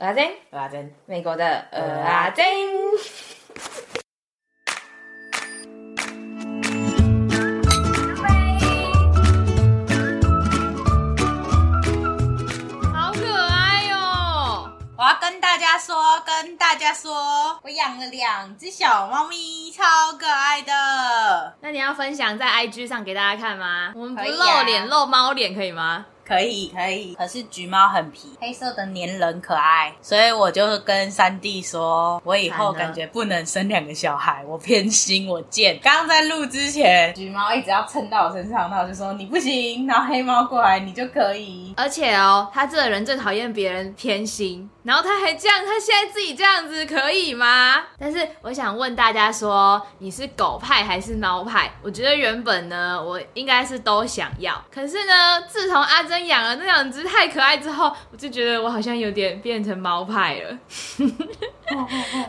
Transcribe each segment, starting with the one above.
阿珍，阿珍，美国的呃阿珍。好可爱哟！我要跟大家说，跟大家说，我养了两只小猫咪，超可爱的。那你要分享在 IG 上给大家看吗？我们不露脸，啊露猫脸可以吗？可以可以，可是橘猫很皮，黑色的黏人可爱，所以我就跟三弟说，我以后感觉不能生两个小孩，我偏心，我贱。刚刚在录之前，橘猫一直要蹭到我身上，然后我就说你不行，然后黑猫过来你就可以。而且哦，他这个人最讨厌别人偏心，然后他还这样，他现在自己这样子可以吗？但是我想问大家说，你是狗派还是猫派？我觉得原本呢，我应该是都想要，可是呢，自从阿珍养了那两只太可爱之后，我就觉得我好像有点变成猫派了。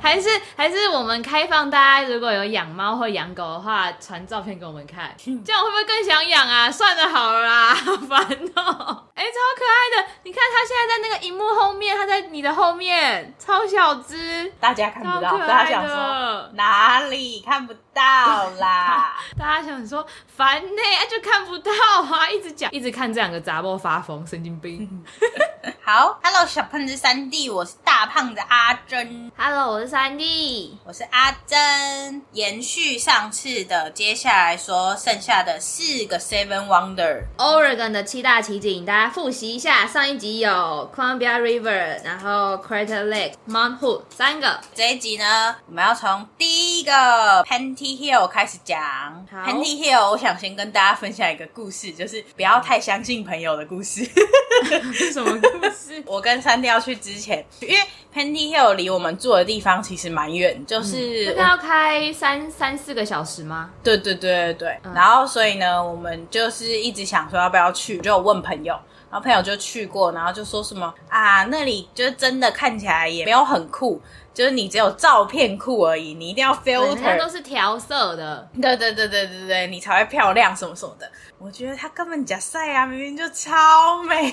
还是还是我们开放大家如果有养猫或养狗的话，传照片给我们看，这样会不会更想养啊？算了好了啦，好 烦哦。哎、超可爱的！你看它现在在那个荧幕后面，它在你的后面，超小只，大家看不到，大家想说哪里看不到啦？大家想说烦呢、欸，就看不到啊！一直讲，一直看这两个杂波发疯，神经病。好，Hello，小胖子三弟，我是大胖子阿珍。Hello，我是三弟，我是阿珍。延续上次的，接下来说剩下的四个 Seven Wonder。Oregon 的七大奇景，大家复习一下。上一集有 Columbia River，然后 Crater Lake、Mount Hood 三个。这一集呢，我们要从第一个 Panty Hill 开始讲。好 Panty Hill，我想先跟大家分享一个故事，就是不要太相信朋友的故事。是 什么故事？我跟三弟要去之前，因为 Panty Hill 离我们住的地方其实蛮远，就是这个要开三三四个小时吗？对对对对对，嗯然后所以呢，我们就是一直想说要不要去，就有问朋友，然后朋友就去过，然后就说什么啊，那里就是真的看起来也没有很酷，就是你只有照片库而已，你一定要 filter，都是调色的。对对对对对对，你才会漂亮什么什么的。我觉得他根本假晒啊，明明就超美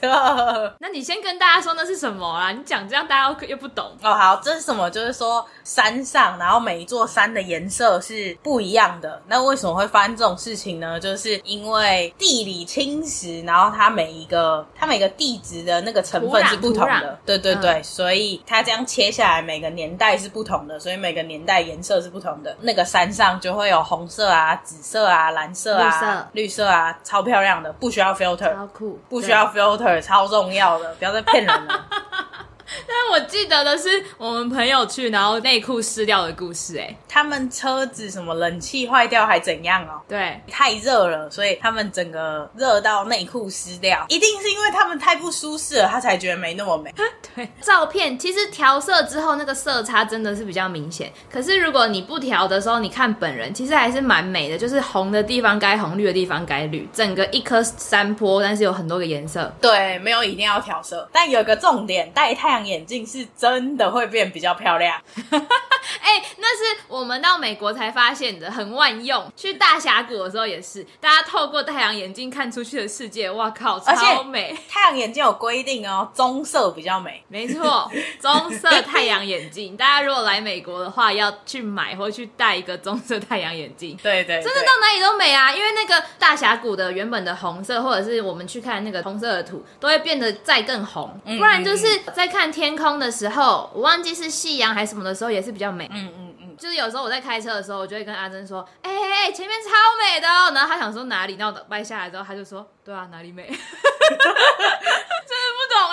的。那你先跟大家说那是什么啦？你讲这样大家又不懂。哦，好，这是什么？就是说山上，然后每一座山的颜色是不一样的。那为什么会发生这种事情呢？就是因为地理侵蚀，然后它每一个它每个地质的那个成分是不同的。对对对，嗯所以它这样切下来，每个年代是不同的，所以每个年代颜色是不同的。那个山上就会有红色啊、紫色啊、蓝色啊、绿色绿色啊，超漂亮的，不需要 filter，超酷，不需要 filter，超重要的，不要再骗人了。但我记得的是我们朋友去，然后内裤湿掉的故事、欸。哎，他们车子什么冷气坏掉还怎样哦？对，太热了，所以他们整个热到内裤湿掉，一定是因为他们太不舒适了，他才觉得没那么美。对，照片其实调色之后那个色差真的是比较明显。可是如果你不调的时候，你看本人其实还是蛮美的，就是红的地方该红，绿的地方该绿，整个一颗山坡，但是有很多个颜色。对，没有一定要调色，但有一个重点，带太阳眼镜是真的会变比较漂亮。哎、那是我们到美国才发现的，很万用。去大峡谷的时候也是，大家透过太阳眼镜看出去的世界，哇靠，超美！太阳眼镜有规定哦，棕色比较美。没错，棕色太阳眼镜，大家如果来美国的话，要去买或去戴一个棕色太阳眼镜。对对对，真的到哪里都美啊！因为那个大峡谷的原本的红色，或者是我们去看那个红色的土，都会变得再更红。嗯不然就是在看天空的时候，我忘记是夕阳还是什么的时候，也是比较美。嗯嗯嗯，就是有时候我在开车的时候，我就会跟阿珍说：“哎、哎、哎、前面超美的哦。”然后他想说哪里，然后掰下来之后，他就说：“对啊，哪里美？”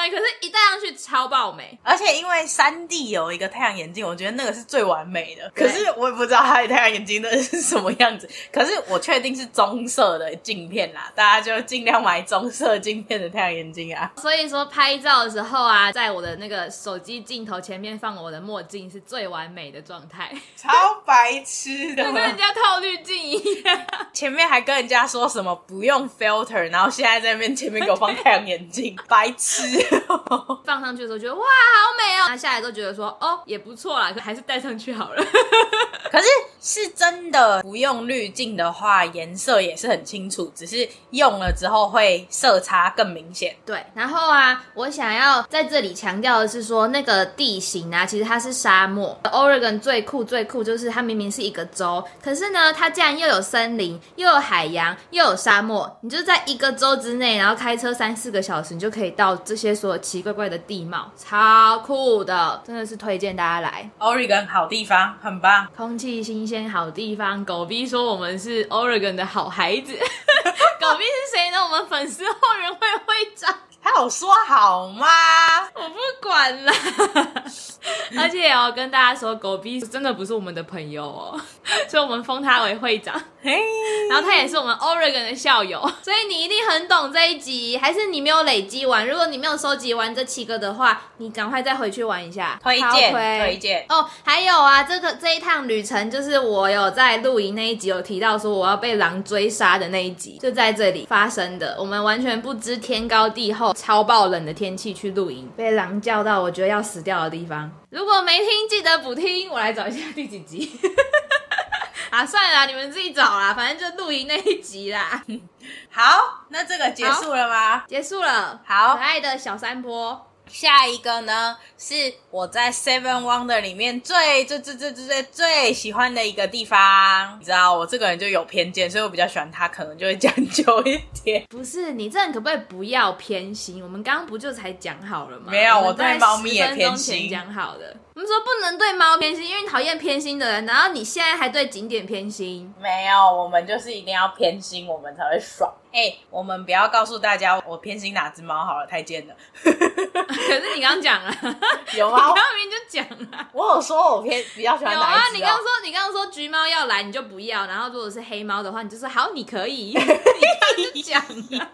可是，一戴上去超爆美。而且因为三 D 有一个太阳眼镜，我觉得那个是最完美的。可是我也不知道他的太阳眼镜的是什么样子。可是我确定是棕色的镜片啦，大家就尽量买棕色镜片的太阳眼镜啊。所以说拍照的时候啊，在我的那个手机镜头前面放我的墨镜是最完美的状态，超白痴的就跟人家套滤镜一样。前面还跟人家说什么不用 filter，然后现在在那边前面给我放太阳眼镜，白痴。放上去的时候觉得哇好美哦，那下来都觉得说哦也不错啦，可还是戴上去好了。可是是真的不用滤镜的话，颜色也是很清楚，只是用了之后会色差更明显。对，然后啊，我想要在这里强调的是说，那个地形啊，其实它是沙漠。Oregon 最酷最酷就是它明明是一个州，可是呢，它竟然又有森林，又有海洋，又有沙漠。你就在一个州之内，然后开车三四个小时，你就可以到这些所有奇怪怪的地貌，超酷的，真的是推荐大家来 Oregon 好地方，很棒，空气新鲜好地方。狗逼说我们是 Oregon 的好孩子，狗逼是谁呢？我们粉丝后援会会长。他有说好吗？我不管了。而且也要，跟大家说，狗逼真的不是我们的朋友哦，所以我们封他为会长。嘿，然后他也是我们 Oregon 的校友，所以你一定很懂这一集。还是你没有累积完？如果你没有收集完这七个的话，你赶快再回去玩一下。推荐，推荐哦。还有啊，这个这一趟旅程就是我有在露营那一集有提到说我要被狼追杀的那一集，就在这里发生的。我们完全不知天高地厚。超爆冷的天气去露营，被狼叫到我觉得要死掉的地方。如果没听，记得补听。我来找一下第几集。啊，算了啦，你们自己找啦，反正就露营那一集啦。好，那这个结束了吗？结束了。好，可爱的小山坡。下一个呢，是我在 Seven Wonder 里面最最最最最最最喜欢的一个地方。你知道我这个人就有偏见，所以我比较喜欢它，可能就会讲究一点。不是你这人可不可以不要偏心？我们刚刚不就才讲好了吗？没有，我对猫咪也偏心。讲好的，我们说不能对猫偏心，因为讨厌偏心的人。然后你现在还对景点偏心？没有，我们就是一定要偏心，我们才会爽。哎、欸，我们不要告诉大家我偏心哪只猫好了，太贱了。可是你刚刚讲了，有吗？你刚明明就讲了，我有说我偏比较喜欢哪一只、喔、有啊，你刚刚说你刚刚说橘猫要来你就不要，然后如果是黑猫的话，你就说好，你可以。你刚刚就讲了，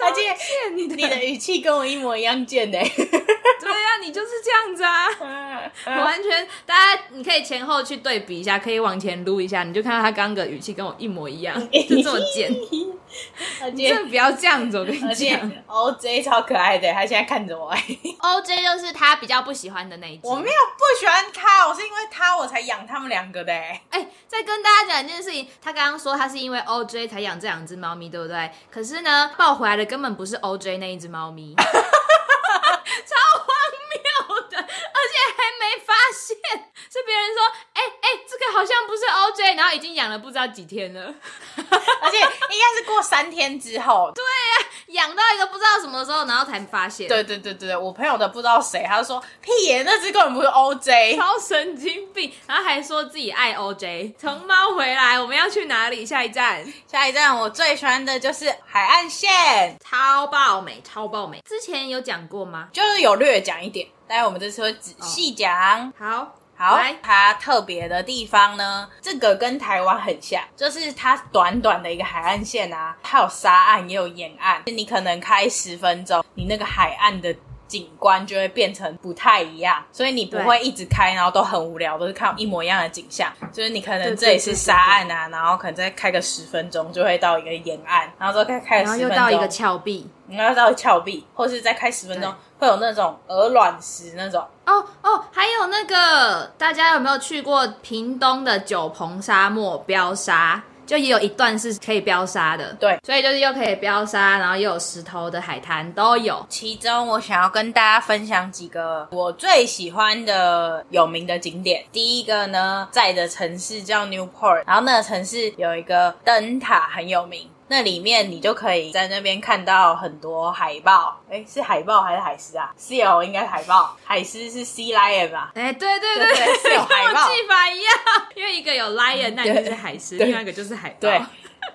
而且你的语气跟我一模一样贱的。对呀、啊，你就是这样子啊，完全大家你可以前后去对比一下，可以往前撸一下，你就看到他刚刚的语气跟我一模一样，就这么贱。你真的不要这样子，我跟你讲。OJ 超可爱的，他现在看着我。OJ 就是他比较不喜欢的那一只。我没有不喜欢他，我是因为他我才养他们两个的。哎、欸，再跟大家讲一件事情，他刚刚说他是因为 OJ 才养这两只猫咪，对不对？可是呢，抱回来的根本不是 OJ 那一只猫咪。没发现，是别人说，哎、欸、哎、欸，这个好像不是 OJ，然后已经养了不知道几天了，而且应该是过三天之后，对呀、啊，养到一个不知道什么时候，然后才发现。对对对对，我朋友的不知道谁，他就说屁耶，那只根本不是 OJ，超神经病，然后还说自己爱 OJ。从猫回来，我们要去哪里？下一站，下一站，我最喜欢的就是海岸线，超爆美，超爆美。之前有讲过吗？就是有略讲一点，但是我们这次会仔细讲。哦、好，好，它特别的地方呢，这个跟台湾很像，就是它短短的一个海岸线啊，它有沙岸也有沿岸，你可能开十分钟，你那个海岸的。景观就会变成不太一样，所以你不会一直开，然后都很无聊，都是看一模一样的景象。就是你可能这里是沙岸啊，然后可能再开个十分钟，就会到一个沿岸，然后再开开十分钟，然后又到一个峭壁，然后到峭壁，或是再开十分钟，会有那种鹅卵石那种。哦哦，还有那个，大家有没有去过屏东的九鹏沙漠飙沙？就也有一段是可以飙沙的，对，所以就是又可以飙沙，然后又有石头的海滩都有。其中我想要跟大家分享几个我最喜欢的有名的景点。第一个呢，在的城市叫 Newport，然后那个城市有一个灯塔很有名。那里面你就可以在那边看到很多海豹，哎，是海豹还是海狮啊？Seal 应该是海豹，海狮是 Sea Lion 吧？哎，对对对对，是有海豹，记法一样，因为一个有 lion，那就是海狮，另外一个就是海豹。对，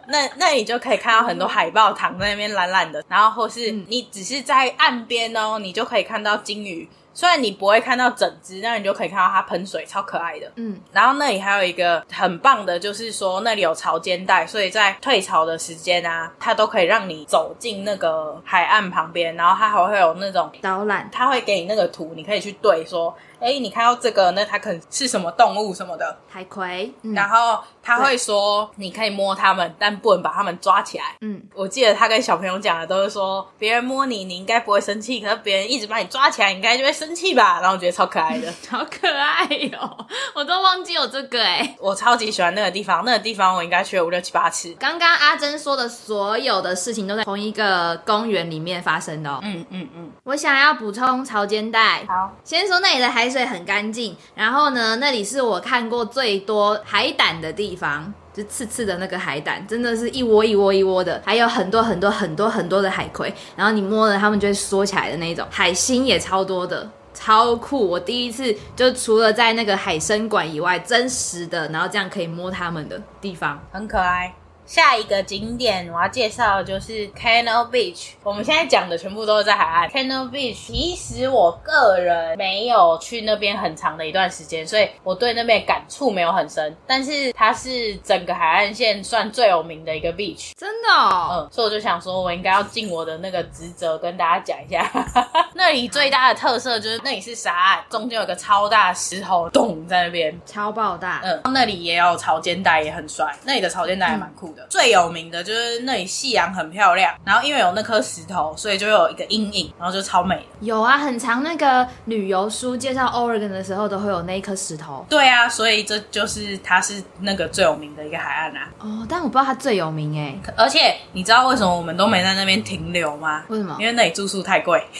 那那你就可以看到很多海豹躺在那边懒懒的，然后或是你只是在岸边哦，你就可以看到鲸鱼。虽然你不会看到整只，但你就可以看到它喷水，超可爱的。嗯，然后那里还有一个很棒的，就是说那里有潮间带，所以在退潮的时间啊，它都可以让你走进那个海岸旁边，然后它还会有那种导览，它会给你那个图，你可以去对说。哎，你看到这个，那它可能是什么动物什么的？海葵。嗯、然后他会说，你可以摸它们，但不能把它们抓起来。嗯，我记得他跟小朋友讲的都是说，别人摸你，你应该不会生气，可是别人一直把你抓起来，你应该就会生生气吧？然后我觉得超可爱的，好可爱哟、喔！我都忘记有这个哎、欸，我超级喜欢那个地方，那个地方我应该去了五六七八次。刚刚阿珍说的所有的事情都在同一个公园里面发生的、喔。嗯嗯嗯。我想要补充潮间带。好，先说那里的海水很干净，然后呢，那里是我看过最多海胆的地方。就刺刺的那个海胆，真的是一窝一窝一窝的，还有很多很多很多很多的海葵，然后你摸了它们就会缩起来的那种，海星也超多的，超酷！我第一次就除了在那个海生馆以外，真实的，然后这样可以摸它们的地方，很可爱。下一个景点我要介绍的就是 Cano Beach。我们现在讲的全部都是在海岸。Cano Beach，其实我个人没有去那边很长的一段时间，所以我对那边感触没有很深。但是它是整个海岸线算最有名的一个 beach，真的哦。嗯，所以我就想说，我应该要尽我的那个职责，跟大家讲一下。那里最大的特色就是那里是沙岸，中间有个超大的石头洞在那边，超爆大。嗯，那里也有潮间带，也很帅。那里的潮间带还蛮酷的。嗯最有名的就是那里夕阳很漂亮，然后因为有那颗石头，所以就有一个阴影，然后就超美的。有啊，很长那个旅游书介绍 Oregon 的时候都会有那一颗石头。对啊，所以这就是它是那个最有名的一个海岸啊。哦，但我不知道它最有名哎。而且你知道为什么我们都没在那边停留吗？为什么？因为那里住宿太贵。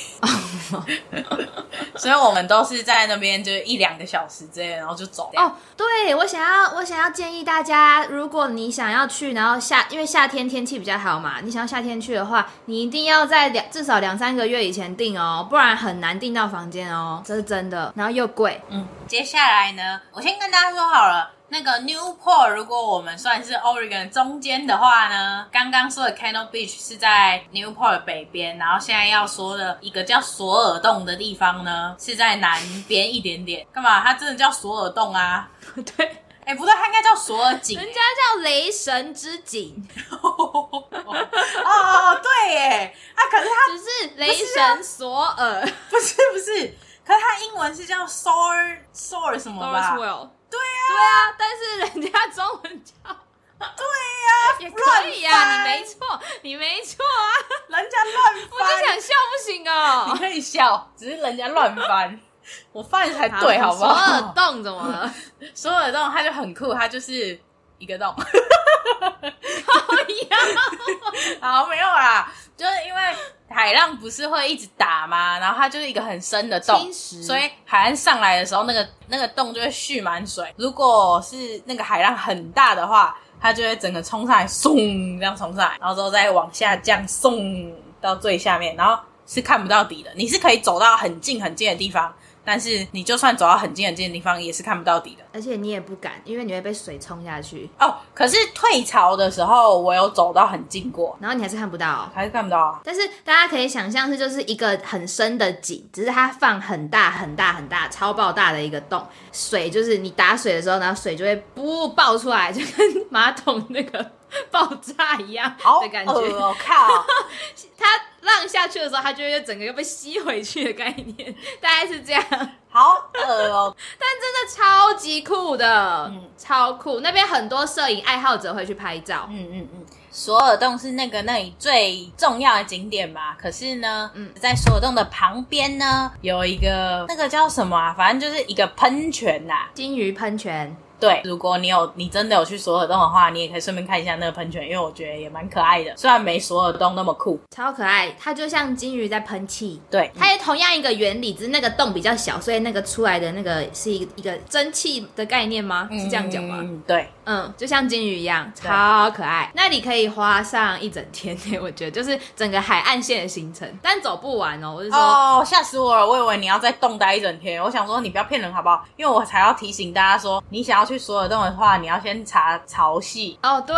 所以我们都是在那边就是一两个小时之类，然后就走。哦，对，我想要我想要建议大家，如果你想要去，然后夏因为夏天天气比较好嘛，你想要夏天去的话，你一定要在两至少两三个月以前订哦，不然很难订到房间哦，这是真的，然后又贵。嗯，接下来呢，我先跟大家说好了。那个 Newport，如果我们算是 Oregon 中间的话呢，刚刚说的 Cano Beach 是在 Newport 北边，然后现在要说的一个叫索尔洞的地方呢，是在南边一点点。干嘛？它真的叫索尔洞啊？对，哎、欸，不对，他应该叫索尔井，人家叫雷神之井。哦，哦，对耶，啊，可是他只是雷神索尔，不是不是，可是他英文是叫 Sor Sor 什么吧？对啊，对啊，但是人家中文叫，对呀、啊，也可以呀、啊，你没错，你没错啊，人家乱翻，我就想笑不行哦，你可以笑，只是人家乱翻，我翻才对，好不好？索尔洞怎么了？索尔洞它就很酷，它就是一个洞，好呀，好没有啦，就是因为。海浪不是会一直打吗？然后它就是一个很深的洞，所以海岸上来的时候，那个那个洞就会蓄满水。如果是那个海浪很大的话，它就会整个冲上来，嗖这样冲上来，然后之后再往下降，嗖到最下面，然后是看不到底的。你是可以走到很近很近的地方。但是你就算走到很近很近的地方，也是看不到底的。而且你也不敢，因为你会被水冲下去。哦，可是退潮的时候，我有走到很近过，然后你还是看不到哦，还是看不到啊。但是大家可以想象，是就是一个很深的井，只是它放很大很大很大、超爆大的一个洞，水就是你打水的时候，然后水就会不爆出来，就跟马桶那个 爆炸一样的感觉。我、哦、靠！它浪下去的时候，它就会整个又被吸回去的概念，大概是这样。好恶哦，但真的超级酷的，嗯，超酷。那边很多摄影爱好者会去拍照。嗯嗯嗯。索尔洞是那个那里最重要的景点吧？可是呢，嗯，在索尔洞的旁边呢，有一个那个叫什么啊？反正就是一个喷泉呐，金鱼喷泉。对，如果你有你真的有去索尔洞的话，你也可以顺便看一下那个喷泉，因为我觉得也蛮可爱的。虽然没索尔洞那么酷，超可爱，它就像金鱼在喷气。对，它也同样一个原理，只是那个洞比较小，所以那个出来的那个是一个一个蒸汽的概念吗？是这样讲吗？嗯，对，嗯，就像金鱼一样，超可爱。那里可以花上一整天呢，我觉得就是整个海岸线的行程，但走不完哦。我就说，哦，吓死我了，我以为你要在洞待一整天。我想说，你不要骗人好不好？因为我才要提醒大家说，你想要去。去所有洞的话，你要先查潮汐哦。对、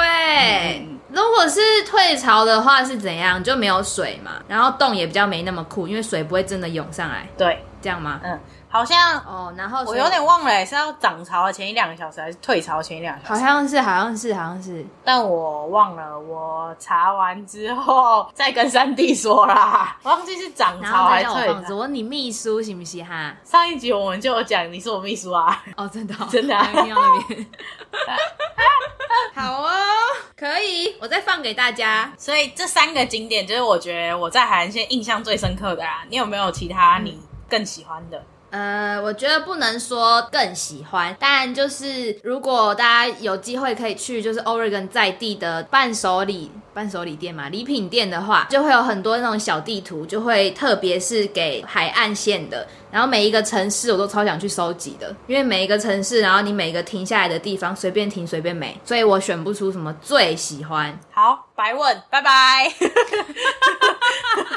嗯，如果是退潮的话是怎样？就没有水嘛，然后洞也比较没那么酷，因为水不会真的涌上来。对，这样吗？嗯。好像哦，然后我有点忘了，是要涨潮的前一两个小时，还是退潮前一两个小时？好像是，好像是，好像是，但我忘了。我查完之后再跟三弟说啦，我 忘记是涨潮还是退潮。我问你秘书行不行哈？上一集我们就有讲，你是我秘书啊。哦，真的、哦，真的、啊，听到那边。好哦，可以，我再放给大家。所以这三个景点就是我觉得我在海岸线印象最深刻的啊。你有没有其他你？更喜欢的？呃，我觉得不能说更喜欢，但就是如果大家有机会可以去，就是 Oregon 在地的伴手礼伴手礼店嘛，礼品店的话，就会有很多那种小地图，就会特别是给海岸线的，然后每一个城市我都超想去收集的，因为每一个城市，然后你每一个停下来的地方，随便停随便美，所以我选不出什么最喜欢。好，白问，拜拜。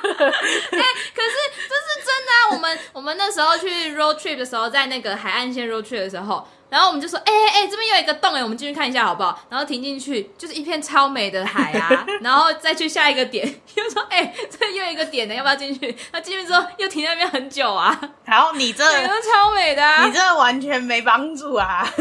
哎、欸，可是这是啊，我们我们那时候去。road trip 的时候，在那个海岸线 road trip 的时候。然后我们就说，哎哎哎，这边有一个洞哎，我们进去看一下好不好？然后停进去，就是一片超美的海啊。然后再去下一个点，又说，哎，这又一个点呢，要不要进去？那进去之后又停在那边很久啊。然后你这都超美的，啊，你这完全没帮助啊。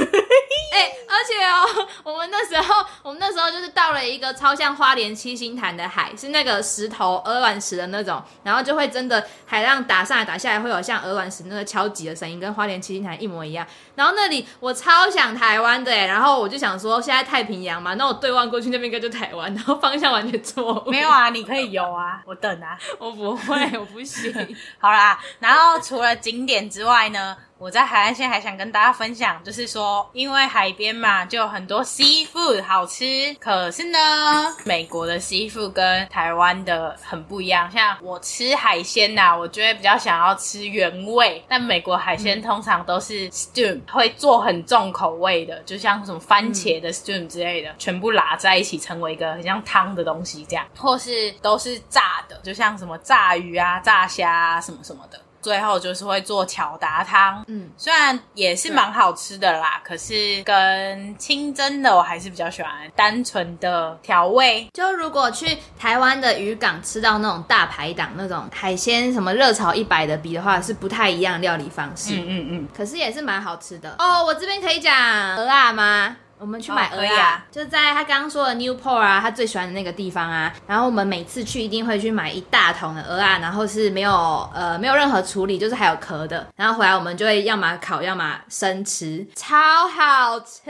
哎，而且哦，我们那时候，我们那时候就是到了一个超像花莲七星潭的海，是那个石头鹅卵石的那种，然后就会真的海浪打上来打下来，会有像鹅卵石那个敲击的声音，跟花莲七星潭一模一样。然后那里。我超想台湾的，然后我就想说，现在太平洋嘛，那我对望过去那边应该就台湾，然后方向完全错误。没有啊，你可以游啊，我等啊，我不会，我不行。好啦，然后除了景点之外呢？我在海岸线还想跟大家分享，就是说，因为海边嘛，就有很多 seafood 好吃。可是呢，美国的 seafood 跟台湾的很不一样。像我吃海鲜呐、啊，我就会比较想要吃原味，但美国海鲜通常都是 stew，会做很重口味的，就像什么番茄的 stew 之类的，全部拉在一起成为一个很像汤的东西这样，或是都是炸的，就像什么炸鱼啊、炸虾啊什么什么的。最后就是会做巧达汤，嗯，虽然也是蛮好吃的啦，可是跟清蒸的我还是比较喜欢单纯的调味。就如果去台湾的渔港吃到那种大排档那种海鲜，什么热炒一百的比的话，是不太一样料理方式。嗯嗯嗯，可是也是蛮好吃的哦。我这边可以讲蚵仔吗？我们去买蚵仔，啊，就在他刚刚说的 Newport 啊，他最喜欢的那个地方啊。然后我们每次去一定会去买一大桶的鹅啊，然后是没有呃没有任何处理，就是还有壳的。然后回来我们就会要么烤，要么生吃，超好吃。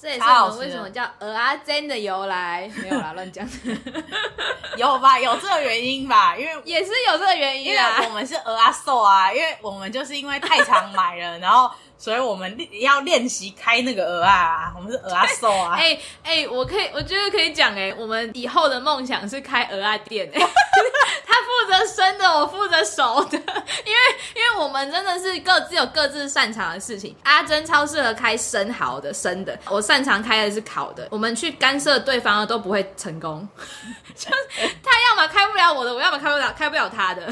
这也是我们为什么叫鹅啊煎的由来。没有啦，乱讲。有吧？有这个原因吧？因为也是有这个原因啊。我们是鹅啊瘦啊，因为我们就是因为太常买了，然后。所以我们要练习开那个蚵仔啊，我们是蚵仔手啊。哎 哎、欸欸，我可以，我觉得可以讲哎、欸，我们以后的梦想是开鹅啊店哎、欸。他负责生的，我负责熟的，因为因为我们真的是各自有各自擅长的事情。阿珍超适合开生蚝的生的，我擅长开的是烤的。我们去干涉对方的都不会成功，就他要么开不了我的，我要么开不了开不了他的。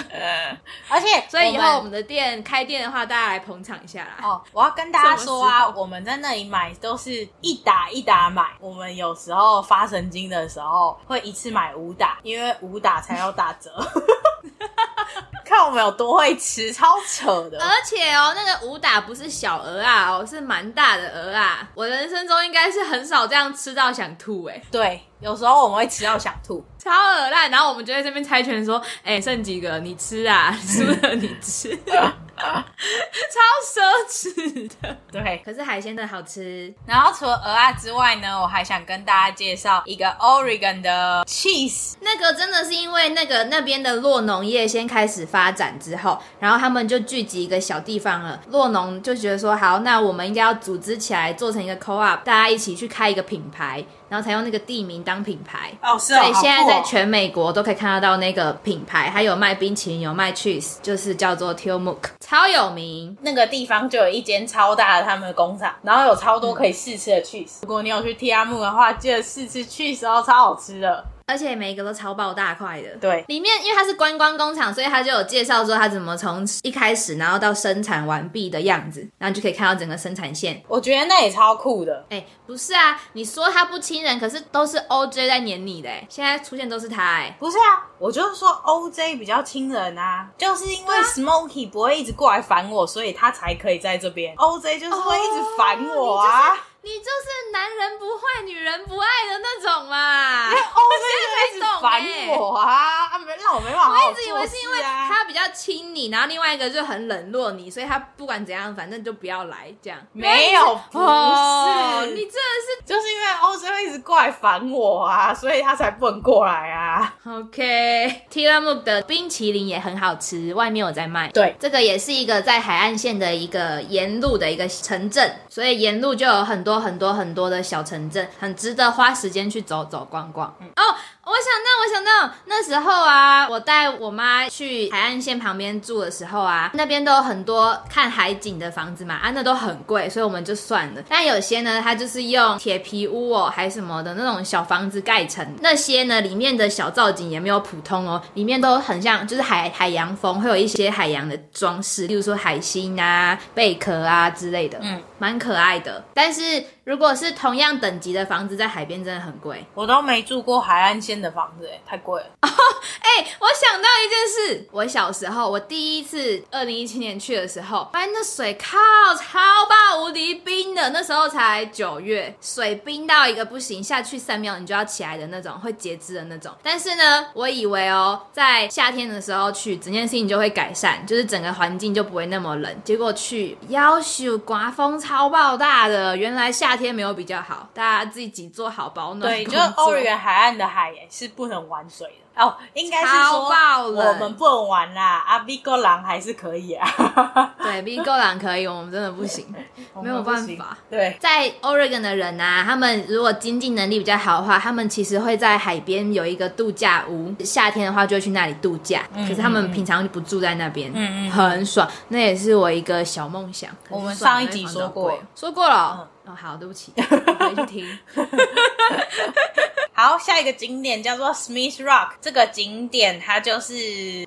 而且所以以后我们的店开店的话，大家来捧场一下啦。哦。我要跟大家说啊，我们在那里买都是一打一打买。我们有时候发神经的时候，会一次买五打，因为五打才有打折。看我们有多会吃，超扯的！而且哦，那个五打不是小鹅啊，哦，是蛮大的鹅啊。我人生中应该是很少这样吃到想吐哎。对，有时候我们会吃到想吐，超恶烂。然后我们就在这边猜拳说，哎，剩几个？你吃啊，输了你吃。超奢侈的，对。可是海鲜真的好吃。然后除了鹅啊之外呢，我还想跟大家介绍一个 Oregon 的 cheese。那个真的是因为那个那边的洛农业先开始发展之后，然后他们就聚集一个小地方了。洛农就觉得说，好，那我们应该要组织起来，做成一个 co-op，大家一起去开一个品牌。然后才用那个地名当品牌哦，是哦，所以现在在全美国都可以看得到那个品牌，还有卖冰淇淋，有卖 cheese，就是叫做 Tillamook，超有名。那个地方就有一间超大的他们的工厂，然后有超多可以试吃的 cheese。如果你有去 Tillamook 的话，记得试吃 cheese 哦，超好吃的。而且每一个都超爆大块的，对，里面因为它是观光工厂，所以它就有介绍说它怎么从一开始，然后到生产完毕的样子，然后就可以看到整个生产线。我觉得那也超酷的。哎、欸，不是啊，你说它不亲人，可是都是 OJ 在黏你的。哎，现在出现都是他。哎，不是啊，我就是说 OJ 比较亲人啊，就是因为 Smokey 不会一直过来烦我，所以他才可以在这边。OJ 就是会一直烦我啊。你就是男人不坏，女人不爱的那种嘛。欧菲就一直烦我啊，啊没让我没办法。我一直以为是因为他比较亲你，然后另外一个就很冷落你，所以他不管怎样，反正就不要来这样。没有，不是，哦、你真的是就是因为欧菲会一直过来烦我啊，所以他才不能过来啊。OK，Tillamook 的冰淇淋也很好吃，外面有在卖。对，这个也是一个在海岸线的一个沿路的一个城镇，所以沿路就有很多很多很多的小城镇，很值得花时间去走走逛逛。嗯、哦，我想到，我想到那时候啊，我带我妈去海岸线旁边住的时候啊，那边都有很多看海景的房子嘛，啊，那都很贵，所以我们就算了。但有些呢，它就是用铁皮屋哦，还什么的那种小房子盖成，那些呢，里面的小造景也没有普通哦，里面都很像，就是海海洋风，会有一些海洋的装饰，例如说海星啊、贝壳啊之类的，嗯，蛮可爱的。但是如果是同样等级的房子，在海边真的很贵。我都没住过海岸线的房子，哎，太贵了。我想到一件事，我小时候，我第一次二零一七年去的时候，发现那水靠超爆无敌冰的，那时候才九月，水冰到一个不行，下去三秒你就要起来的那种，会截肢的那种。但是呢，我以为哦，在夏天的时候去，整件事情就会改善，就是整个环境就不会那么冷。结果去，夭寿刮风超爆大的，原来夏天没有比较好，大家自己做好保暖。对，就是欧元海岸的海是不能玩水的。哦，应该是说我们不能玩啦，啊，B 哥狼还是可以啊。对，B 哥狼可以，我们真的不行，没有办法。对，在 Oregon 的人啊，他们如果经济能力比较好的话，他们其实会在海边有一个度假屋，夏天的话就会去那里度假。嗯、可是他们平常就不住在那边，嗯嗯，很爽。那也是我一个小梦想。我们上一集说过，说过了。嗯、哦，好，对不起，我 回去听。好，下一个景点叫做 Smith Rock。这个景点它就是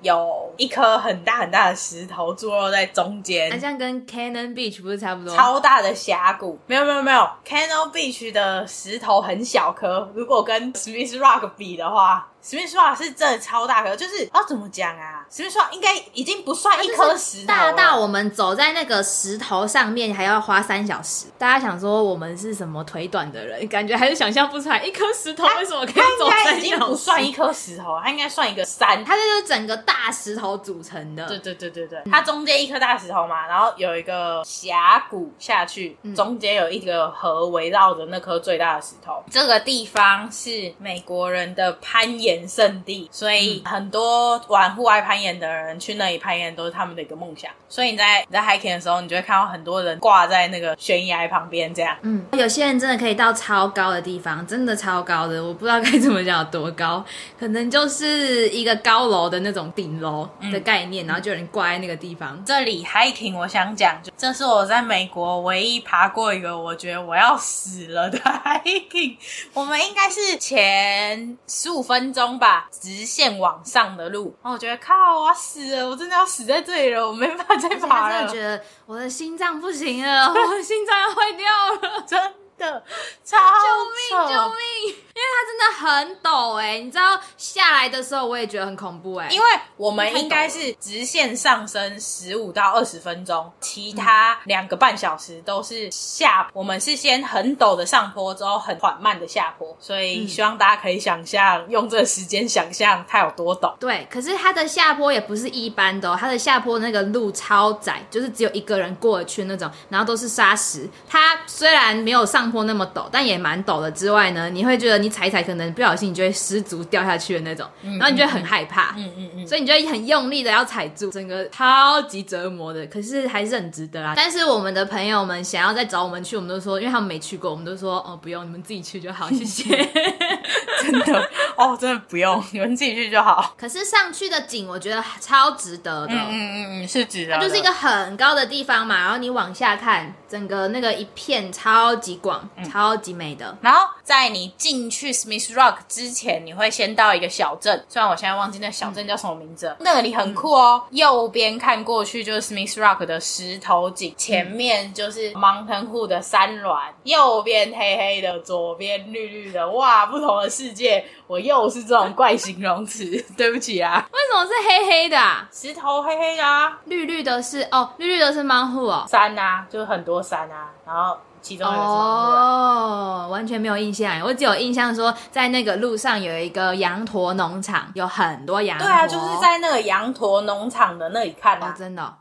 有一颗很大很大的石头坐落在中间，好像跟 Cannon Beach 不是差不多？超大的峡谷，没有没有没有，Cannon Beach 的石头很小颗，如果跟 Smith Rock 比的话。史密斯瓦是真的超大颗，就是要怎么讲啊？史密斯瓦应该已经不算一颗石头，大到我们走在那个石头上面还要花三小时。大家想说我们是什么腿短的人，感觉还是想象不出来，一颗石头为什么可以走三小时？已经不算一颗石头，它应该算一个山，它就是整个大石头组成的。对对对对对，它中间一颗大石头嘛，然后有一个峡谷下去，中间有一个河围绕着那颗最大的石头。这个地方是美国人的攀岩圣地，所以很多玩户外攀岩的人去那里攀岩都是他们的一个梦想。所以你在你在 hiking 的时候，你就会看到很多人挂在那个悬崖旁边这样。嗯，有些人真的可以到超高的地方，真的超高的，我不知道该怎么讲有多高，可能就是一个高楼的那种顶楼的概念，嗯、然后就有人挂在那个地方。这里 hiking，我想讲，就这是我在美国唯一爬过一个我觉得我要死了的 hiking。我们应该是前十五分钟吧。直线往上的路，然后我觉得靠，我要死了，我真的要死在这里了，我没办法再爬了。真的觉得我的心脏不行了，我的心脏要坏掉了，真的，超救命救命！因为它真的很陡哎、欸，你知道下来的时候我也觉得很恐怖哎、欸。因为我们应该是直线上升十五到二十分钟，其他两个半小时都是下。我们是先很陡的上坡，之后很缓慢的下坡，所以希望大家可以想象，用这个时间想象它有多陡。对，可是它的下坡也不是一般的、哦，它的下坡那个路超窄，就是只有一个人过去那种，然后都是沙石。它虽然没有上坡那么陡，但也蛮陡的。之外呢，你会觉得你。踩踩可能不小心，你就会失足掉下去的那种，嗯、然后你就会很害怕，嗯嗯嗯，嗯，所以你就会很用力的要踩住，整个超级折磨的，可是还是很值得啊。但是我们的朋友们想要再找我们去，我们都说，因为他们没去过，我们都说哦不用，你们自己去就好，谢谢。真的哦，真的不用，你们自己去就好。可是上去的景，我觉得超值得的，嗯嗯嗯，是值得就是一个很高的地方嘛，然后你往下看，整个那个一片超级广，嗯、超级美的。然后在你进去 Smith Rock 之前，你会先到一个小镇，虽然我现在忘记那小镇叫什么名字。嗯、那里很酷哦，嗯、右边看过去就是 Smith Rock 的石头景，前面就是 Mountain Hood 的山峦，右边黑黑的，左边绿绿的，哇，不同同的世界，我又是这种怪形容词，对不起啊。为什么是黑黑的啊？石头黑黑的啊，绿绿的是哦，绿绿的是芒湖哦，山啊，就是很多山啊，然后其中一个是芒湖哦，完全没有印象，我只有印象说在那个路上有一个羊驼农场，有很多羊驼。对啊，就是在那个羊驼农场的那里看的、啊哦，真的、哦。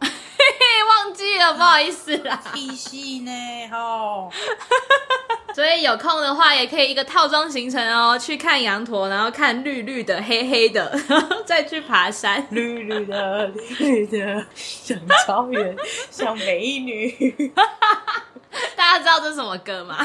忘记了，不好意思啦。屁戏呢？吼，所以有空的话也可以一个套装行程哦，去看羊驼，然后看绿绿的、黑黑的，然 后再去爬山。绿绿的、绿绿的，像草原，像美女。大家知道这是什么歌吗？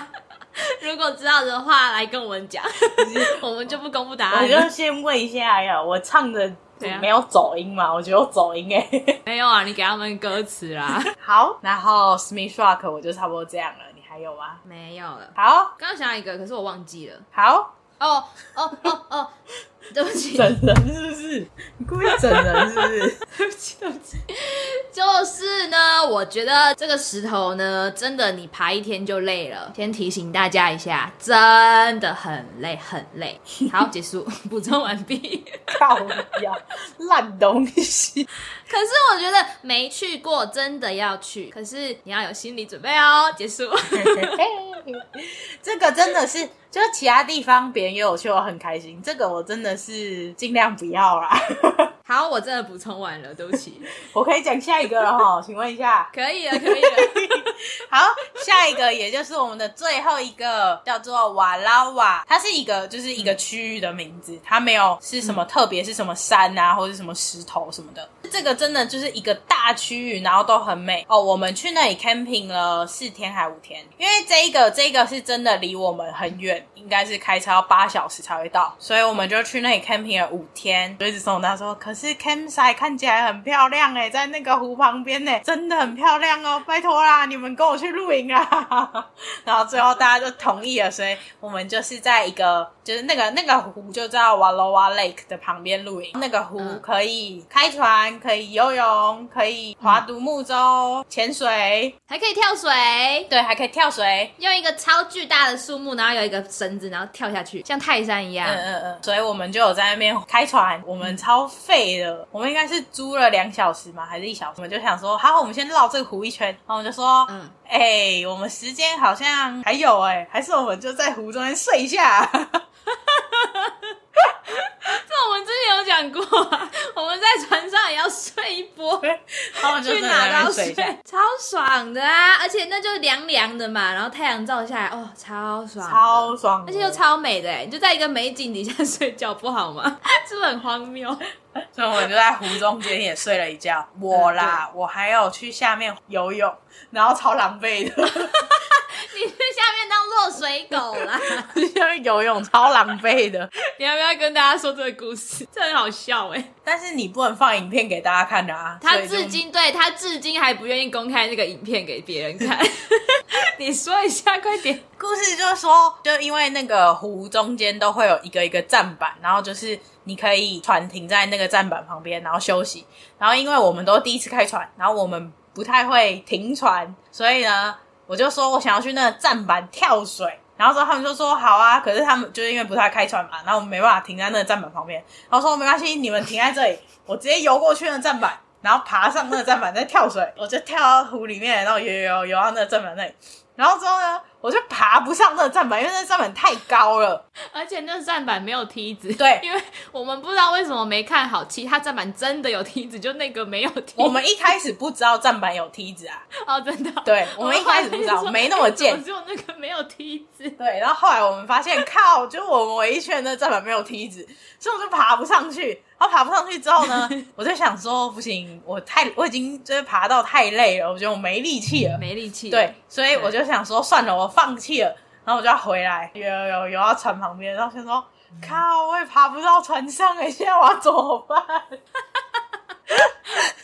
如果知道的话，来跟我们讲，我们就不公布答案。我就先问一下呀，我唱的。没有走音嘛？我觉得有走音哎。没有啊，你给他们歌词啦。好，然后 Smith Rock 我就差不多这样了。你还有吗？没有了。好，刚刚想到一个，可是我忘记了。好，哦哦哦哦，对不起，整人是不是？你故意整人是不是？对不起，对不起。就是呢，我觉得这个石头呢，真的你爬一天就累了。先提醒大家一下，真的很累，很累。好，结束，补充完毕。靠呀，烂东西。可是我觉得没去过，真的要去。可是你要有心理准备哦。结束。这个真的是，就是其他地方别人也有去，我很开心。这个我真的是尽量不要啦。好，我真的补充完了，对不起。我可以讲下一个了哈，请问一下。可以了，可以了。好，下一个也就是我们的最后一个，叫做瓦拉瓦，它是一个就是一个区域的名字，它没有是什么特别是什么山啊，或者是什么石头什么的。这个真的就是一个大区域，然后都很美哦。我们去那里 camping 了四天还五天，因为这一个这个是真的离我们很远，应该是开车要八小时才会到，所以我们就去那里 camping 了五天。就一直送他说，可是。campsite 看起来很漂亮哎，在那个湖旁边呢，真的很漂亮哦！拜托啦，你们跟我去露营啊！然后最后大家就同意了，所以我们就是在一个就是那个那个湖就叫 Wallowa Lake 的旁边露营。那个湖可以开船，可以游泳，可以划独木舟、潜水，还可以跳水。对，还可以跳水，用一个超巨大的树木，然后有一个绳子，然后跳下去，像泰山一样。嗯嗯嗯。所以我们就有在那边开船，我们超废的。我们应该是租了两小时嘛？还是一小时？我们就想说，好，我们先绕这个湖一圈。然后我们就说，嗯，哎、欸，我们时间好像还有哎、欸，还是我们就在湖中间睡一下。这我们之前有讲过、啊，我们在船上也要睡一波，去哪都睡，超爽的啊！而且那就凉凉的嘛，然后太阳照下来，哦，超爽，超爽，而且又超美的哎！你就在一个美景底下 睡觉，不好吗？是不是很荒谬？所以我们就在湖中间也睡了一觉。我啦，我还有去下面游泳，然后超狼狈的。你去下面当落水狗啦！去下面游泳超狼狈的。你要不要跟大家说这个故事？这很好笑哎、欸！但是你不能放影片给大家看的啊。他至今对他至今还不愿意公开那个影片给别人看。你说一下，快点。故事就是说，就因为那个湖中间都会有一个一个站板，然后就是。你可以船停在那个站板旁边，然后休息。然后因为我们都第一次开船，然后我们不太会停船，所以呢，我就说我想要去那个站板跳水。然后之后他们就说好啊，可是他们就是因为不太开船嘛，然后我们没办法停在那个站板旁边。然后说没关系，你们停在这里，我直接游过去那个站板，然后爬上那个站板再跳水，我就跳到湖里面，然后游游游游到那个站板那里。然后之后呢，我就爬不上那个站板，因为那个站板太高了，而且那个站板没有梯子。对，因为我们不知道为什么没看好，其他站板真的有梯子，就那个没有梯子。我们一开始不知道站板有梯子啊。哦，真的。对，我们一开始不知道，没那么贱，只有那个没有梯子。对，然后后来我们发现，靠，就我们围一圈的站板没有梯子，所以我就爬不上去。然后爬不上去之后呢，我就想说，不行，我太我已经就是爬到太累了，我觉得我没力气了，没力气。对，所以我就想说，算了，我放弃了。然后我就要回来，游游游游到船旁边，然后先说，靠，我也爬不到船上哎，现在我要怎么办？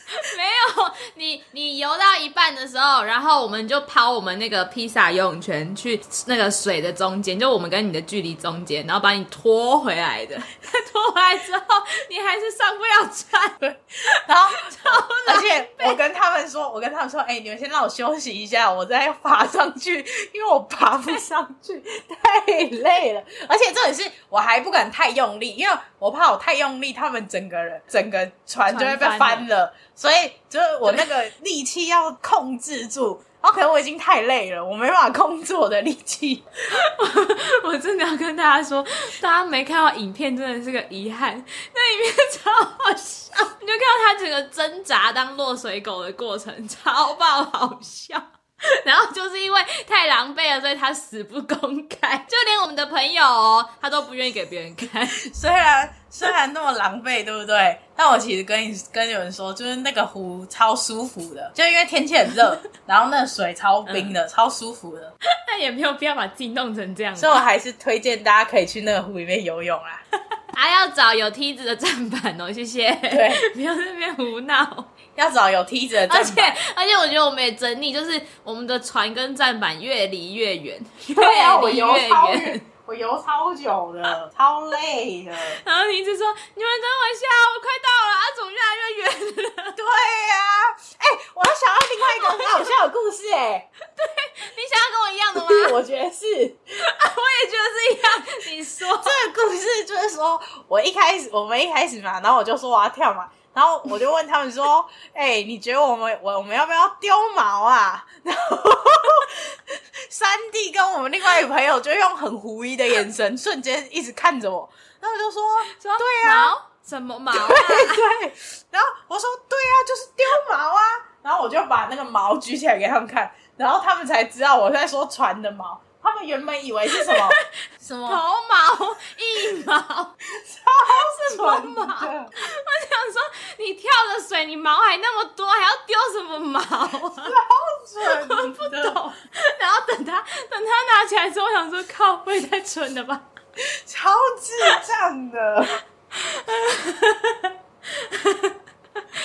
没有，你你游到一半的时候，然后我们就抛我们那个披萨游泳圈去那个水的中间，就我们跟你的距离中间，然后把你拖回来的。拖回来之后，你还是上不了船。对，然后而且我跟他们说，我跟他们说，哎、欸，你们先让我休息一下，我再爬上去，因为我爬不上去，太累了。而且这也是我还不敢太用力，因为我怕我太用力，他们整个人整个船就会被翻了。所以就是我那个力气要控制住，然后可能我已经太累了，我没办法控制我的力气。我真的要跟大家说，大家没看到影片真的是个遗憾，那影片超好笑，你就看到他整个挣扎当落水狗的过程，超爆好笑。然后就是因为太狼狈了，所以他死不公开，就连我们的朋友哦，他都不愿意给别人看。虽然虽然那么狼狈，对不对？但我其实跟你跟有人说，就是那个湖超舒服的，就因为天气很热，然后那个水超冰的，嗯、超舒服的。那也没有必要把自己弄成这样，所以我还是推荐大家可以去那个湖里面游泳啊。还要找有梯子的站板哦，谢谢。对，不要在那边胡闹。要找有梯子的站板。而且而且，我觉得我们也整理，就是我们的船跟站板越离越远，对啊，越离越远。我游超久了，超累的。然后你一直说：“你们等我一下，我快到了。”啊，怎么越来越远了？对呀、啊，哎、欸，我要想到另外一个很好笑的故事、欸，哎，对，你想要跟我一样的吗？我觉得是，我也觉得是一样。你说这个故事就是说，我一开始，我们一开始嘛，然后我就说我要跳嘛。然后我就问他们说：“哎、欸，你觉得我们我我们要不要丢毛啊？”然后三弟跟我们另外一个朋友就用很狐疑的眼神，瞬间一直看着我。然后我就说：“说对啊，什么毛啊？”对对。然后我说：“对啊，就是丢毛啊。”然后我就把那个毛举起来给他们看，然后他们才知道我在说船的锚。他们原本以为是什么 什么头毛、一毛，超什么毛？我想说，你跳的水，你毛还那么多，还要丢什么毛啊？超蠢，我不懂。然后等他等他拿起来之后，我想说，靠，不会太蠢了吧？超智障的。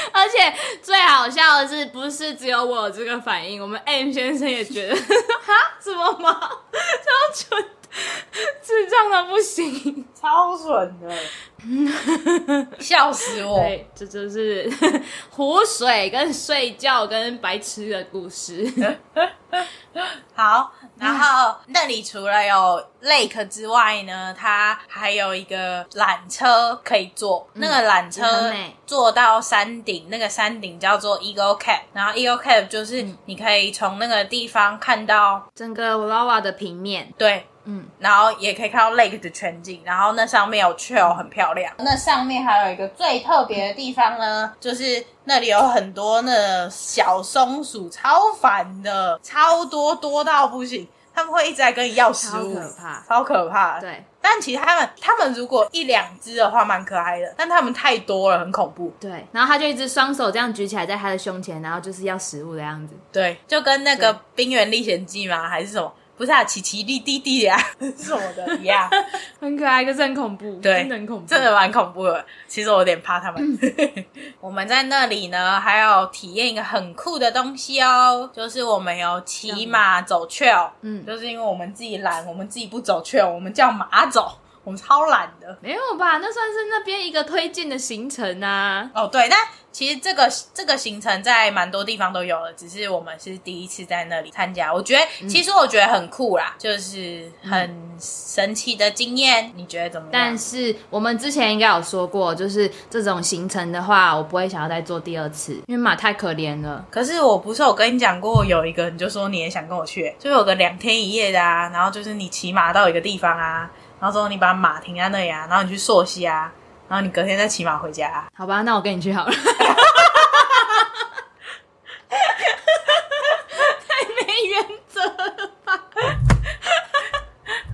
而且最好笑的是，不是只有我有这个反应，我们 M 先生也觉得，哈，什么吗？这样蠢，智障的不行，超蠢的，笑死我！对，这就是 湖水跟睡觉跟白痴的故事。好，然后那里除了有 lake 之外呢，它还有一个缆车可以坐。嗯、那个缆车坐到山顶，那个山顶叫做 Eagle Cap，然后 Eagle Cap 就是你可以从那个地方看到整个 Ulawa 的平面。对。嗯，然后也可以看到 lake 的全景，然后那上面有 trail 很漂亮。那上面还有一个最特别的地方呢，就是那里有很多那小松鼠，超烦的，超多多到不行，他们会一直在跟你要食物，超可怕，超可怕。对，但其实他们他们如果一两只的话蛮可爱的，但他们太多了，很恐怖。对，然后他就一直双手这样举起来在他的胸前，然后就是要食物的样子。对，就跟那个《冰原历险记》吗？还是什么？不是啊，奇奇丽弟弟呀，什么的一样，很可爱，可是很恐怖，对，真的很恐怖，真的蛮恐怖的。其实我有点怕他们。嗯、我们在那里呢，还有体验一个很酷的东西哦，就是我们有骑马走 trail，嗯，就是因为我们自己懒，我们自己不走 trail，我们叫马走。我们超懒的，没有吧？那算是那边一个推荐的行程啊。哦，对，但其实这个这个行程在蛮多地方都有了，只是我们是第一次在那里参加。我觉得，嗯、其实我觉得很酷啦，就是很神奇的经验。嗯、你觉得怎么样？但是我们之前应该有说过，就是这种行程的话，我不会想要再做第二次，因为马太可怜了。可是我不是有跟你讲过，有一个你就说你也想跟我去，就有个两天一夜的啊，然后就是你骑马到一个地方啊。然后之后你把马停在那里啊，然后你去溯溪啊，然后你隔天再骑马回家啊。好吧，那我跟你去好了。太没原则了吧？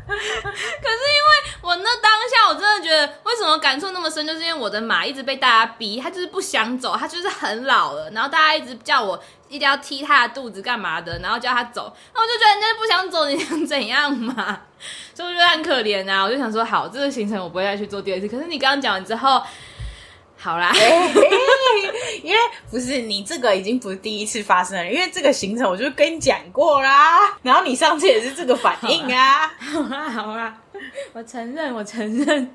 可是因为我那当下我真的觉得，为什么感触那么深，就是因为我的马一直被大家逼，它就是不想走，它就是很老了，然后大家一直叫我一定要踢它的肚子干嘛的，然后叫它走，那我就觉得人家不想走，你想怎样嘛？所以我觉得很可怜啊！我就想说，好，这个行程我不会再去做第二次。可是你刚刚讲完之后，好啦，欸、因为不是你这个已经不是第一次发生了，因为这个行程我就跟你讲过啦，然后你上次也是这个反应啊。好啦，好啦，我承认，我承认。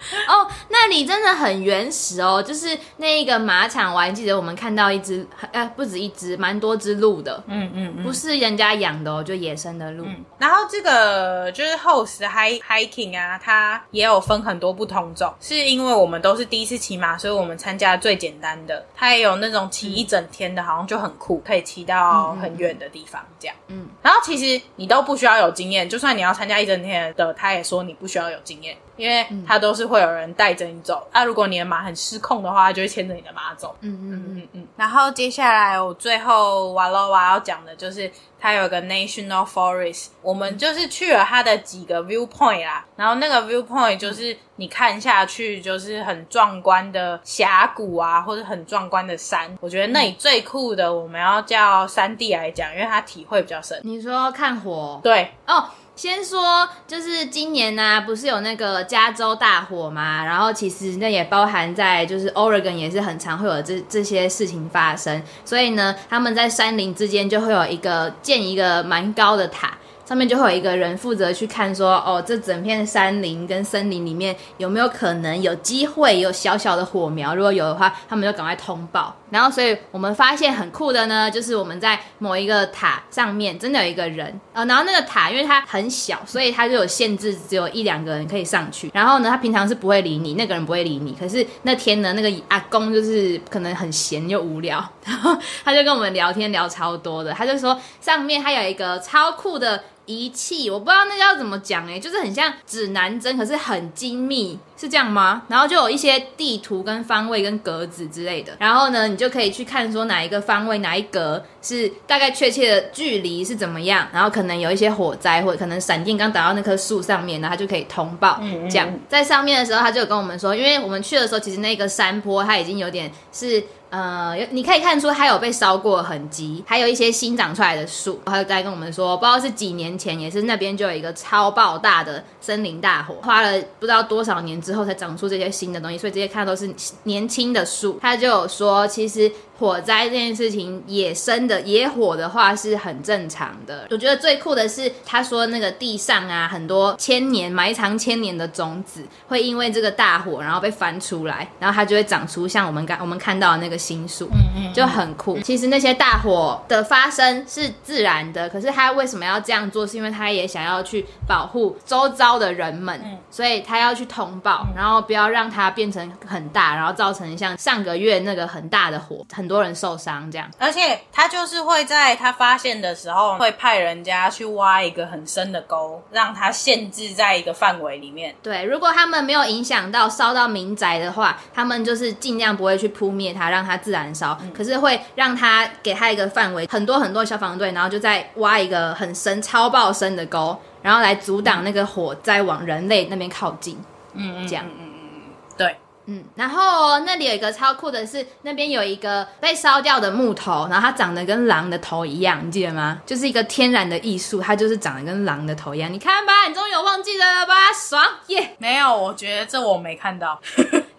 哦，那里真的很原始哦，就是那一个马场，我还记得我们看到一只，呃，不止一只，蛮多只鹿的，嗯嗯，嗯，不是人家养的哦，就野生的鹿。嗯、然后这个就是 host hike hiking 啊，它也有分很多不同种，是因为我们都是第一次骑马，所以我们参加最简单的。它也有那种骑一整天的，好像就很酷，可以骑到很远的地方这样。嗯，然后其实你都不需要有经验，就算你要参加一整天的，他也说你不需要有经验。因为他都是会有人带着你走，啊、如果你的马很失控的话，他就会牵着你的马走。嗯嗯嗯嗯。然后接下来我最后瓦洛瓦要讲的就是，它有个 National Forest，我们就是去了它的几个 viewpoint 啦。然后那个 viewpoint 就是你看下去就是很壮观的峡谷啊，或者很壮观的山。我觉得那里最酷的，我们要叫山地来讲，因为他体会比较深。你说看火？对哦。先说，就是今年呢、不是有那个加州大火嘛？然后其实那也包含在，就是 Oregon 也是很常会有这这些事情发生。所以呢，他们在山林之间就会有一个建一个蛮高的塔。上面就会有一个人负责去看说，哦，这整片山林跟森林里面有没有可能有机会有小小的火苗？如果有的话，他们就赶快通报。然后，所以我们发现很酷的呢，就是我们在某一个塔上面真的有一个人，呃，然后那个塔因为它很小，所以它就有限制，只有一两个人可以上去。然后呢，他平常是不会理你，那个人不会理你。可是那天呢，那个阿公就是可能很闲又无聊，然 后他就跟我们聊天聊超多的，他就说上面还有一个超酷的。仪器，我不知道那个要怎么讲哎，就是很像指南针，可是很精密，是这样吗？然后就有一些地图跟方位跟格子之类的，然后呢，你就可以去看说哪一个方位哪一格是大概确切的距离是怎么样，然后可能有一些火灾或者可能闪电刚打到那棵树上面，然后他就可以通报。这样在上面的时候，他就有跟我们说，因为我们去的时候，其实那个山坡它已经有点是。呃，你可以看出它有被烧过的痕迹，还有一些新长出来的树。还有在跟我们说，不知道是几年前，也是那边就有一个超爆大的森林大火，花了不知道多少年之后才长出这些新的东西，所以这些看都是年轻的树。他就有说，其实。火灾这件事情，野生的野火的话是很正常的。我觉得最酷的是，他说那个地上啊，很多千年埋藏千年的种子，会因为这个大火，然后被翻出来，然后它就会长出像我们刚我们看到的那个新树，嗯嗯，就很酷。其实那些大火的发生是自然的，可是他为什么要这样做？是因为他也想要去保护周遭的人们，所以他要去通报，然后不要让它变成很大，然后造成像上个月那个很大的火很。很多人受伤，这样，而且他就是会在他发现的时候，会派人家去挖一个很深的沟，让他限制在一个范围里面。对，如果他们没有影响到烧到民宅的话，他们就是尽量不会去扑灭它，让它自然烧。嗯、可是会让他给他一个范围，很多很多消防队，然后就在挖一个很深、超爆深的沟，然后来阻挡那个火灾往人类那边靠近。嗯，这样。嗯嗯嗯，对。嗯，然后那里有一个超酷的是，那边有一个被烧掉的木头，然后它长得跟狼的头一样，你记得吗？就是一个天然的艺术，它就是长得跟狼的头一样。你看吧，你终于有忘记了吧？爽耶没有，我觉得这我没看到。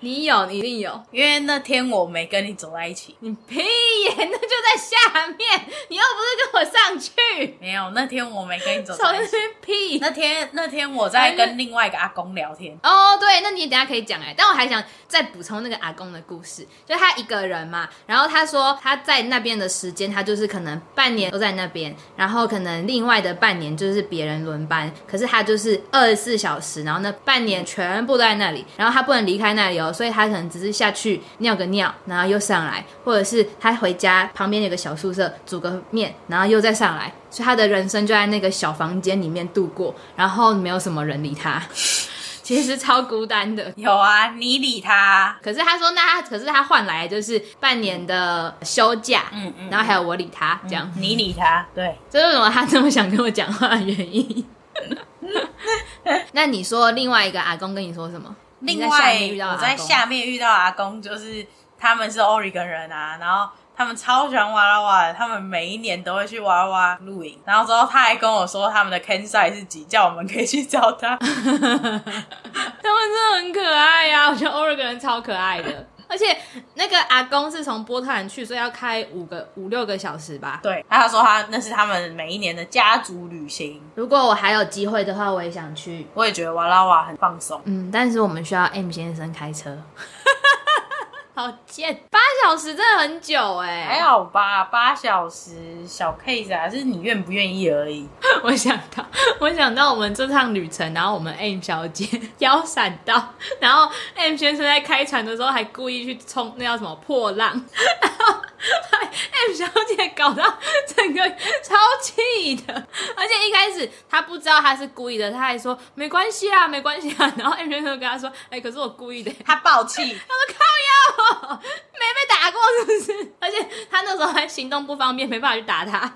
你有，你一定有，因为那天我没跟你走在一起。你屁耶，那就在下面，你又不是跟我上去。没有，那天我没跟你走在一起。屁！那天那天我在跟另外一个阿公聊天。哦，对，那你等下可以讲哎，但我还想再补充那个阿公的故事，就他一个人嘛，然后他说他在那边的时间，他就是可能半年都在那边，然后可能另外的半年就是别人轮班，可是他就是二十四小时，然后那半年全部都在那里，然后他不能离开那里哦。所以他可能只是下去尿个尿，然后又上来，或者是他回家旁边有个小宿舍煮个面，然后又再上来。所以他的人生就在那个小房间里面度过，然后没有什么人理他，其实超孤单的。有啊，你理他。可是他说，那他可是他换来就是半年的休假，嗯嗯，然后还有我理他，这样、嗯、你理他，对，这是为什么他这么想跟我讲话的原因。那你说另外一个阿公跟你说什么？另外，我在下面遇到阿公，就是他们是 Oregon 人啊，然后。他们超喜欢娃啦哇的，他们每一年都会去哇啦哇露营。然后之后他还跟我说他们的 campsite 是几，叫我们可以去找他。他们真的很可爱呀、啊，我觉得 Oregon 人超可爱的。而且那个阿公是从波特兰去，所以要开五个五六个小时吧？对，他说他那是他们每一年的家族旅行。如果我还有机会的话，我也想去。我也觉得哇啦哇很放松。嗯，但是我们需要 M 先生开车。好贱，八小时真的很久哎，还好吧，八小时小 case 啊，是你愿不愿意而已。我想到，我想到我们这趟旅程，然后我们 M 小姐 腰闪到，然后 M 先生在开船的时候还故意去冲那叫什么破浪，然后 M 小姐搞到整个超气的，而且一开始她不知道她是故意的，她还说没关系啊，没关系啊，然后 M 先生跟她说，哎、欸，可是我故意的，她爆气，她说靠腰。没被打过是不是？而且她那时候还行动不方便，没办法去打她，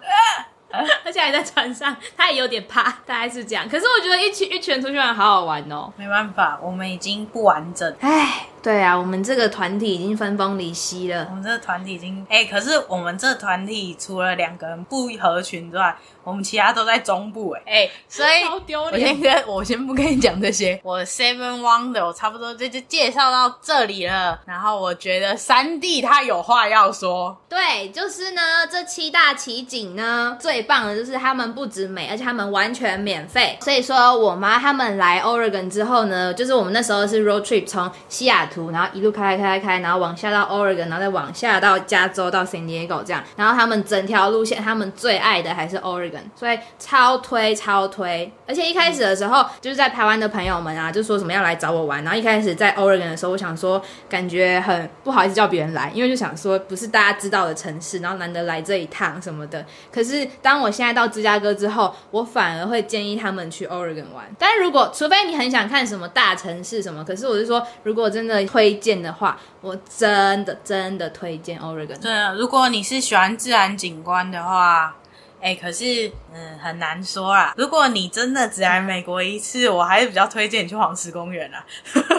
而且还在船上，他也有点怕，大概是这样。可是我觉得一群一群出去玩好好玩哦。没办法，我们已经不完整。哎，对啊，我们这个团体已经分崩离析了。我们这个团体已经哎，可是我们这团体除了两个人不合群之外。我们其他都在中部哎、欸，哎、欸，所以我先跟我先不跟你讲这些，我 Seven Wonder 我差不多就就介绍到这里了。然后我觉得三弟他有话要说，对，就是呢，这七大奇景呢，最棒的就是他们不止美，而且他们完全免费。所以说我妈他们来 Oregon 之后呢，就是我们那时候是 road trip 从西雅图，然后一路开开开开，然后往下到 Oregon，然后再往下到加州到 San Diego 这样。然后他们整条路线，他们最爱的还是 Oregon。所以超推超推，而且一开始的时候，就是在台湾的朋友们啊，就说什么要来找我玩。然后一开始在 Oregon 的时候，我想说，感觉很不好意思叫别人来，因为就想说不是大家知道的城市，然后难得来这一趟什么的。可是当我现在到芝加哥之后，我反而会建议他们去 Oregon 玩。但是如果除非你很想看什么大城市什么，可是我是说，如果真的推荐的话，我真的真的推荐 Oregon。对啊，如果你是喜欢自然景观的话。哎、欸，可是，嗯，很难说啦。如果你真的只来美国一次，我还是比较推荐你去黄石公园啦。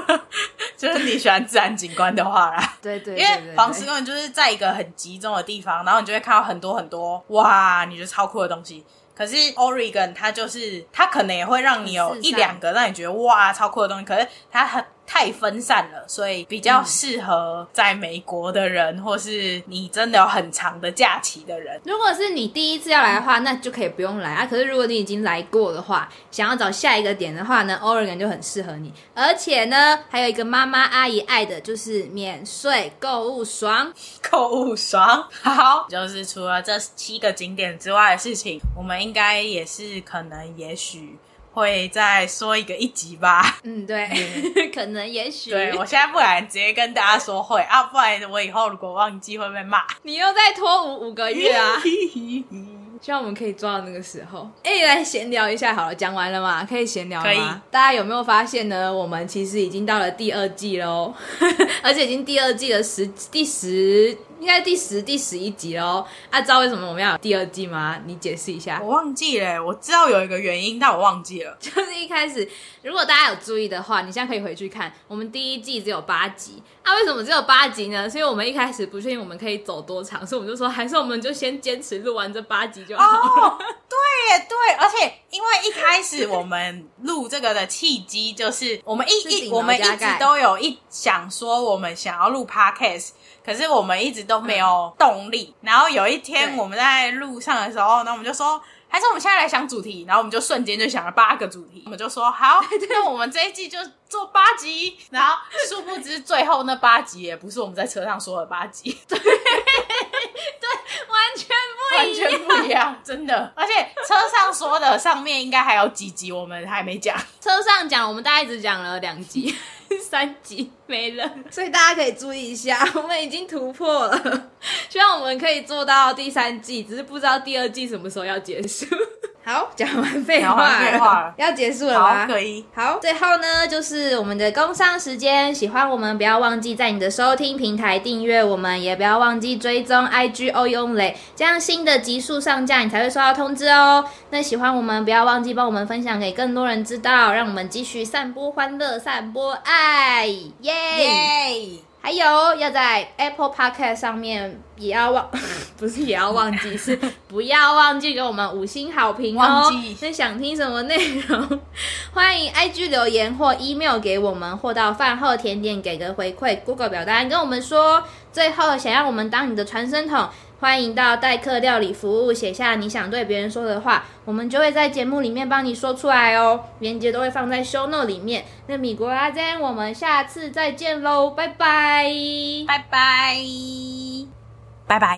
就是你喜欢自然景观的话啦。对对，对，因为黄石公园就是在一个很集中的地方，然后你就会看到很多很多哇，你觉得超酷的东西。可是 Oregon 它就是，它可能也会让你有一两个让你觉得哇超酷的东西，可是它很。太分散了，所以比较适合在美国的人，嗯、或是你真的有很长的假期的人。如果是你第一次要来的话，那就可以不用来啊。可是如果你已经来过的话，想要找下一个点的话呢，Oregon 就很适合你。而且呢，还有一个妈妈阿姨爱的就是免税购物爽，购物爽。好，就是除了这七个景点之外的事情，我们应该也是可能也许。会再说一个一集吧。嗯，对，可能也许。对，我现在不敢直接跟大家说会啊，不然我以后如果忘记会被骂。你又再拖五五个月啊！希望我们可以做到那个时候。哎，来闲聊一下好了，讲完了吗？可以闲聊吗？可以。大家有没有发现呢？我们其实已经到了第二季喽，而且已经第二季的十第十。应该第十、第十一集哦。啊，知道为什么我们要有第二季吗？你解释一下。我忘记了，我知道有一个原因，但我忘记了。就是一开始，如果大家有注意的话，你现在可以回去看，我们第一季只有八集。啊，为什么只有八集呢？是因为我们一开始不确定我们可以走多长，所以我们就说，还是我们就先坚持录完这八集就好了。哦，对耶，对，而且因为一开始我们录这个的契机就是我们一一我们一直都有一想说我们想要录 podcast。可是我们一直都没有动力，嗯、然后有一天我们在路上的时候，那我们就说，还是我们现在来想主题，然后我们就瞬间就想了八个主题，我们就说好，那我们这一季就做八集，然后殊不知最后那八集也不是我们在车上说的八集，对，对，完全不一样，完全不一样，真的，而且车上说的上面应该还有几集我们还没讲，车上讲我们大概只讲了两集。三集没了，所以大家可以注意一下，我们已经突破了，希望我们可以做到第三季，只是不知道第二季什么时候要结束。好，讲完废话，废话 要结束了吗？可以。好，最后呢，就是我们的工商时间。喜欢我们，不要忘记在你的收听平台订阅我们，也不要忘记追踪 IG 欧用磊，这样新的集数上架你才会收到通知哦。那喜欢我们，不要忘记帮我们分享给更多人知道，让我们继续散播欢乐，散播爱，耶、yeah! yeah!！还有要在 Apple Podcast 上面也要忘，不是也要忘记，是 不要忘记给我们五星好评哦。忘记。那想听什么内容，欢迎 IG 留言或 email 给我们，或到饭后甜点给个回馈，Google 表单跟我们说。最后，想要我们当你的传声筒，欢迎到代客料理服务写下你想对别人说的话，我们就会在节目里面帮你说出来哦。链接都会放在 show note 里面。那米国阿珍，我们下次再见喽，拜拜，拜拜，拜拜。